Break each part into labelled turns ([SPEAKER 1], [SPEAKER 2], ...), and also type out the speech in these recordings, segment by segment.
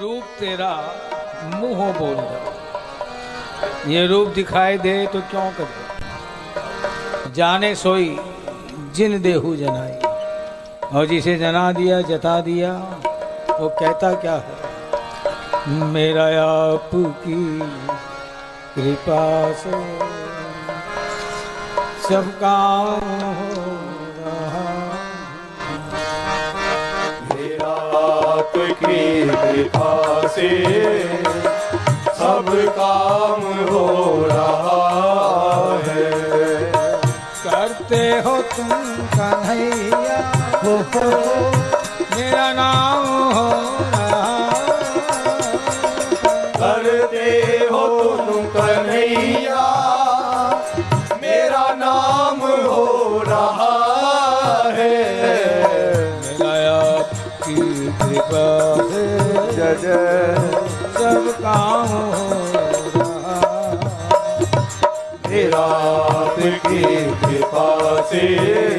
[SPEAKER 1] रूप तेरा मुँह बोल रहा ये रूप दिखाई दे तो क्यों कर जाने सोई जिन देहू जनाई। और जिसे जना दिया, जता दिया, वो कहता क्या है? मेरा आप की कृपा से सब काम हो
[SPEAKER 2] कृपा से सब काम हो रहा है।
[SPEAKER 1] करते हो तुम कन्हैया हो हो। मेरा आपकी कृपा से।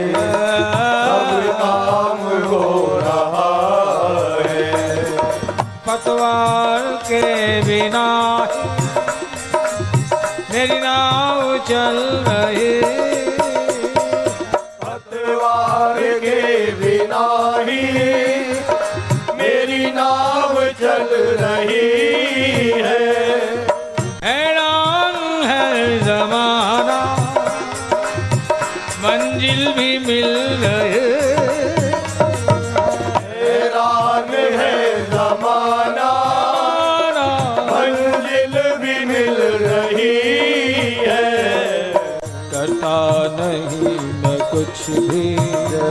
[SPEAKER 1] नहीं मैं कुछ भी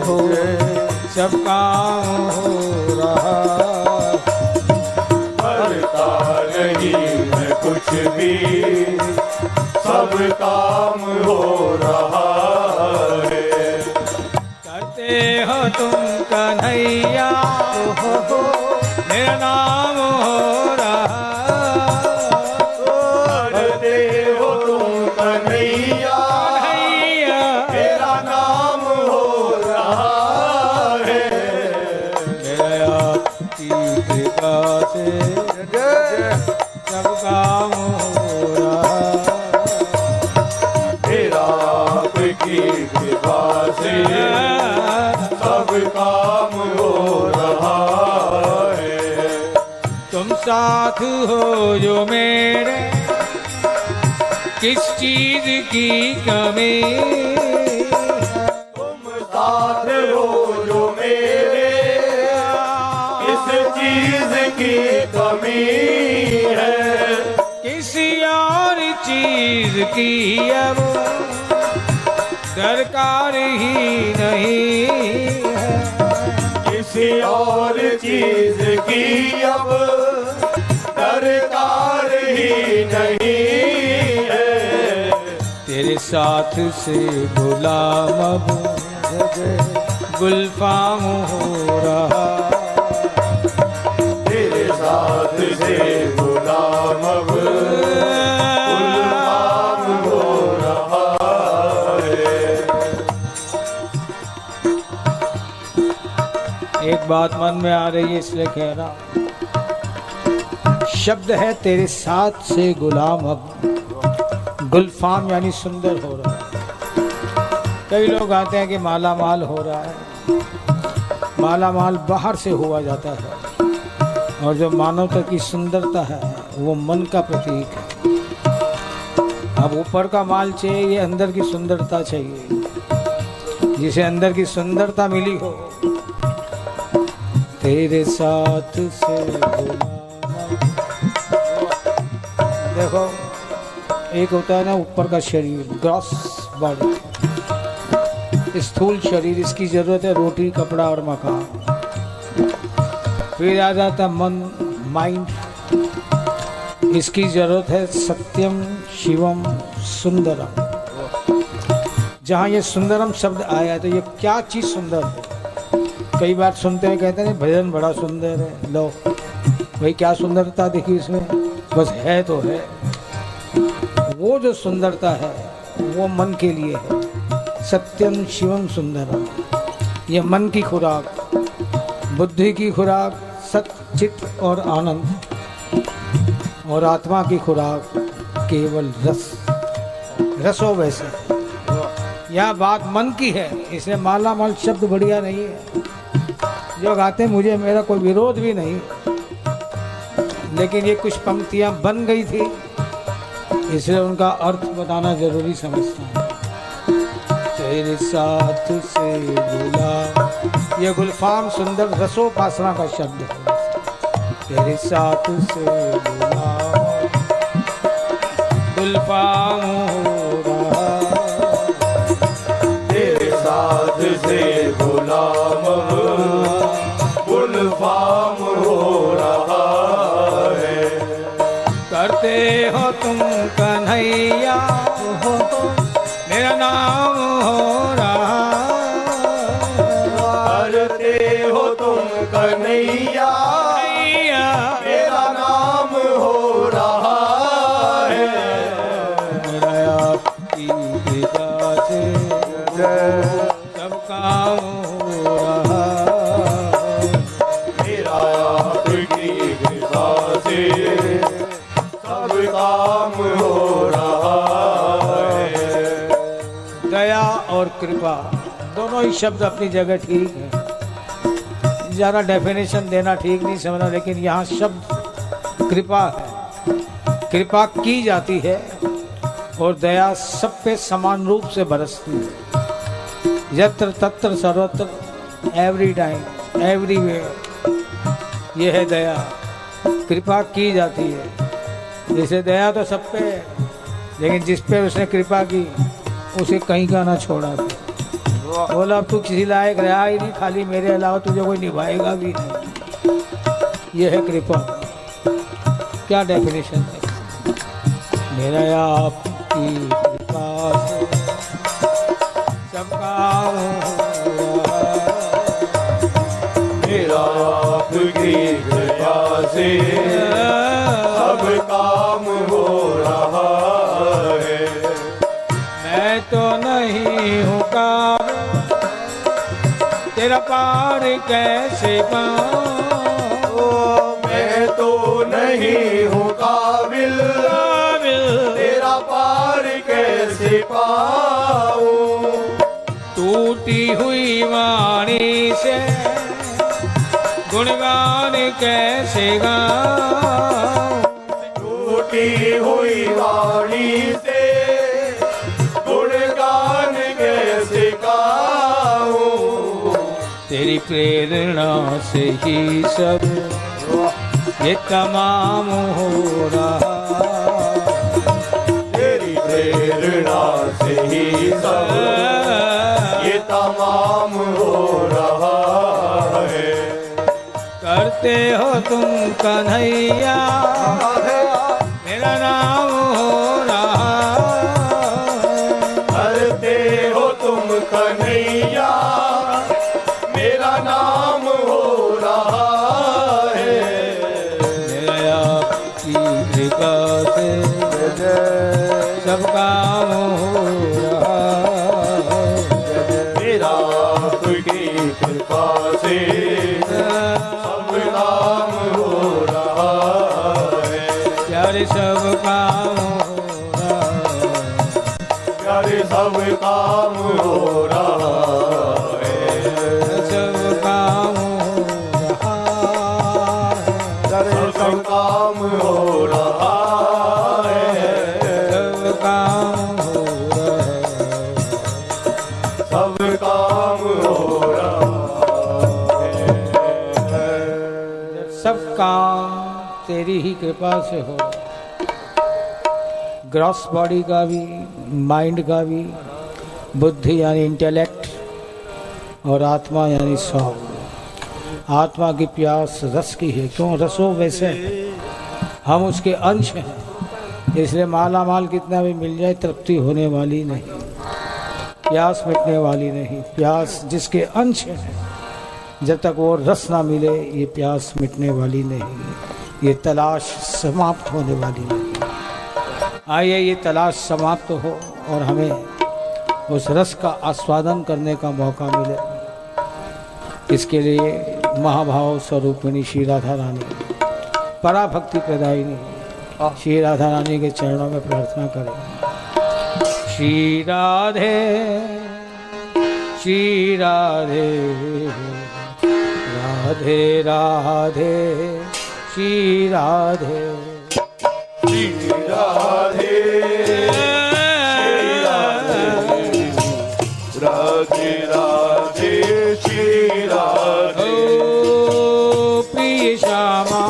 [SPEAKER 1] हो सब काम हो रहा।
[SPEAKER 2] करता नहीं मैं कुछ भी सब काम हो रहा है।
[SPEAKER 1] करते हो तुम कन्हैया साथ हो जो मेरे किस चीज़ की कमी?
[SPEAKER 2] की
[SPEAKER 1] अब दरकार ही नहीं है।
[SPEAKER 2] किसी और चीज़ की अब दरकार ही नहीं है।
[SPEAKER 1] तेरे साथ से गुलाम अब गुलफाम हो रहा बात मन में आ रही है, इसलिए कह रहा। शब्द है तेरे साथ से गुलाम अब। गुलफाम यानी सुंदर हो रहा है। कई लोग आते हैं कि माला माल हो रहा है। माला माल बाहर से हुआ जाता है। और जो मानवता की सुंदरता है, वो मन का प्रतीक है। अब ऊपर का माल चाहिए अंदर की सुंदरता चाहिए। जिसे अंदर की सुंदरता मिली हो तेरे साथ से देखो, एक होता है ना ऊपर का शरीर, ग्रॉस बॉडी। स्थूल शरीर, इसकी ज़रूरत है रोटी, कपड़ा और मकान। फिर आ जाता मन, माइंड। इसकी ज़रूरत है सत्यम, शिवम, सुंदरम। जहाँ ये सुंदरम शब्द आया तो ये क्या चीज़ सुंदर है? कई बार सुनते हैं, कहते हैं भजन बड़ा सुंदर है, लो। भाई, क्या सुंदरता देखी इसमें? बस है तो है। वो जो सुंदरता है, वो मन के लिए है। सत्यम शिवम सुंदरम। यह मन की खुराक, बुद्धि की खुराक सचित और आनंद। और आत्मा की खुराक, केवल रस। रसो वैसे यह बात मन की है। इसे माला माल शब्द बढ़िया नहीं है। जो गाते मुझे मेरा कोई विरोध भी नहीं। लेकिन ये कुछ पंक्तियाँ बन गई थी, इसलिए उनका अर्थ बताना ज़रूरी समझता हूँ। तेरे साथ से बोला ये गुलफाम सुंदर रसोपासना का शब्द है। तेरे साथ से बोला गुलफाम करते हो तुम कन्हैया। मेरा नाम हो रहा
[SPEAKER 2] करते हो तुम कन्हैया।
[SPEAKER 1] कन्हैया।
[SPEAKER 2] मेरा नाम हो रहा है
[SPEAKER 1] मेरा आपकी कृपा से सब दोनों ही शब्द अपनी जगह ठीक है। ज़्यादा डेफिनेशन देना ठीक नहीं समझना, लेकिन यहाँ शब्द कृपा है। कृपा की जाती है और दया सब पे समान रूप से बरसती है। यत्र तत्र सर्वत्र एवरी टाइम एवरीवेयर ये है दया। कृपा की जाती है। जैसे दया तो सब पे लेकिन जिस पे उसने कृपा की, उसे कहीं का ना छोड़ा। बोला तू किसी लायक रहा ही नहीं, खाली मेरे अलावा तुझे कोई निभाएगा भी नहीं। ये है कृपा। क्या डेफिनेशन है? मेरा आपकी कृपा से सबका
[SPEAKER 2] मेरा आपकी कृपा से।
[SPEAKER 1] तेरा पार कैसे पाऊँ?
[SPEAKER 2] मैं तो नहीं हूँ काबिल।
[SPEAKER 1] काबिल।
[SPEAKER 2] तेरा पार कैसे पाऊँ?
[SPEAKER 1] टूटी हुई वाणी से गुणगान कैसे गाऊं?
[SPEAKER 2] टूटी हुई वाणी
[SPEAKER 1] तेरी प्रेरणा से ही सब ये तमाम हो रहा
[SPEAKER 2] तेरी प्रेरणा से ही सब ये तमाम हो रहा है
[SPEAKER 1] करते हो तुम कन्हैया तेरी ही कृपा से हो। ग्रॉस बॉडी का भी माइंड का भी बुद्धि यानी इंटेलेक्ट और आत्मा यानी सौ आत्मा की प्यास रस की है। क्यों? रसो वैसे हम उसके अंश हैं। इसलिए माला माल कितना भी मिल जाए, तृप्ति होने वाली नहीं। प्यास मिटने वाली नहीं। प्यास जिसके अंश है, जब तक वो रस ना मिले, ये प्यास मिटने वाली नहीं। ये तलाश समाप्त होने वाली नहीं। आइए, ये तलाश समाप्त हो और हमें उस रस का आस्वादन करने का मौका मिले। इसके लिए महाभाव स्वरूपिणी श्री राधा रानी, पराभक्ति प्रदायिनी श्री राधा रानी के चरणों में प्रार्थना करें। श्री राधे श्री राधे राधे राधे, श्री राधे।
[SPEAKER 2] श्री राधे।
[SPEAKER 1] श्यामा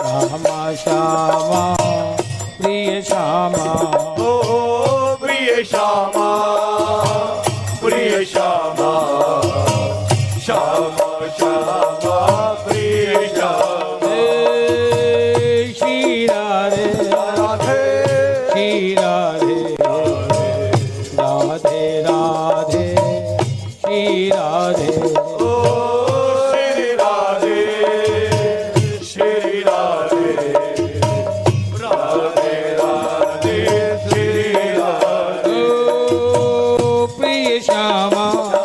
[SPEAKER 1] रामा श्यामा
[SPEAKER 2] શ્યામા